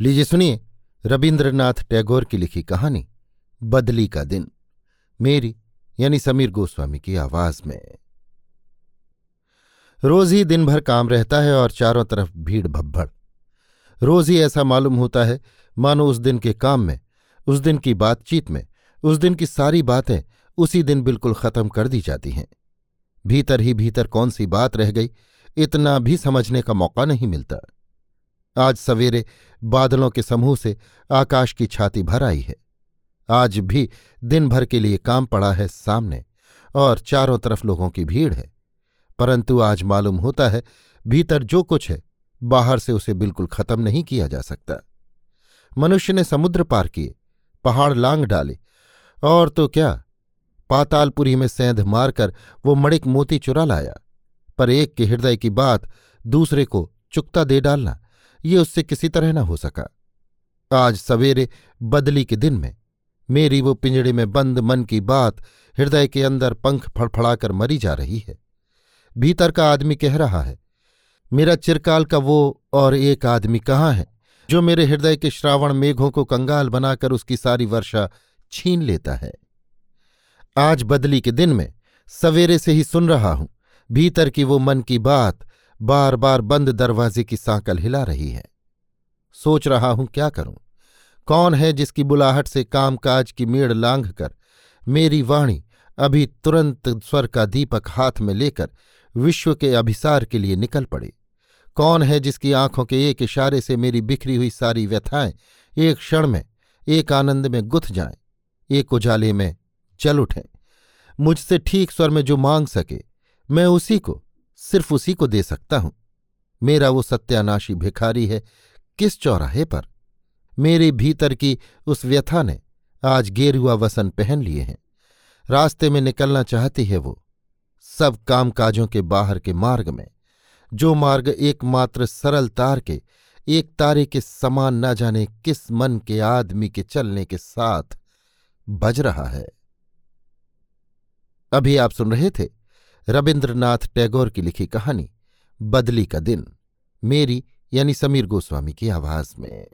लीजिए सुनिए रविन्द्रनाथ टैगोर की लिखी कहानी, बदली का दिन, मेरी यानी समीर गोस्वामी की आवाज़ में। रोज ही दिन भर काम रहता है और चारों तरफ़ भीड़ भब्भड़ रोज ही ऐसा मालूम होता है, मानो उस दिन के काम में, उस दिन की बातचीत में, उस दिन की सारी बातें उसी दिन बिल्कुल खत्म कर दी जाती हैं। भीतर ही भीतर कौन सी बात रह गई, इतना भी समझने का मौका नहीं मिलता। आज सवेरे बादलों के समूह से आकाश की छाती भर आई है। आज भी दिन भर के लिए काम पड़ा है सामने, और चारों तरफ़ लोगों की भीड़ है। परंतु आज मालूम होता है, भीतर जो कुछ है, बाहर से उसे बिल्कुल खत्म नहीं किया जा सकता। मनुष्य ने समुद्र पार किए, पहाड़ लांग डाले, और तो क्या? पातालपुरी में सेंध मारकर वो मणिक मोती चुरा लाया, पर एक के हृदय की बात दूसरे को चुकता दे डालना ये उससे किसी तरह न हो सका। आज सवेरे बदली के दिन में मेरी वो पिंजड़े में बंद मन की बात हृदय के अंदर पंख फड़फड़ाकर मरी जा रही है। भीतर का आदमी कह रहा है, मेरा चिरकाल का वो और एक आदमी कहाँ है जो मेरे हृदय के श्रावण मेघों को कंगाल बनाकर उसकी सारी वर्षा छीन लेता है? आज बदली के दिन में सवेरे से ही सुन रहा हूँ, भीतर की वो मन की बात बार बार बंद दरवाजे की सांकल हिला रही है। सोच रहा हूँ, क्या करूँ? कौन है जिसकी बुलाहट से कामकाज की मेड़ लांघ कर मेरी वाणी अभी तुरंत स्वर का दीपक हाथ में लेकर विश्व के अभिसार के लिए निकल पड़े? कौन है जिसकी आँखों के एक इशारे से मेरी बिखरी हुई सारी व्यथाएँ एक क्षण में, एक आनंद में गुथ जाएँ, एक उजाले में चल उठें? मुझसे ठीक स्वर में जो मांग सके, मैं उसी को सिर्फ़ उसी को दे सकता हूँ। मेरा वो सत्यानाशी भिखारी है किस चौराहे पर? मेरे भीतर की उस व्यथा ने आज गेरुआ वसन पहन लिए हैं। रास्ते में निकलना चाहती है वो। सब कामकाजों के बाहर के मार्ग में, जो मार्ग एकमात्र सरल तार के, एक तारे के समान न जाने किस मन के आदमी के चलने के साथ बज रहा है। अभी आप सुन रहे थे रविन्द्रनाथ टैगोर की लिखी कहानी, बदली का दिन, मेरी यानी समीर गोस्वामी की आवाज़ में।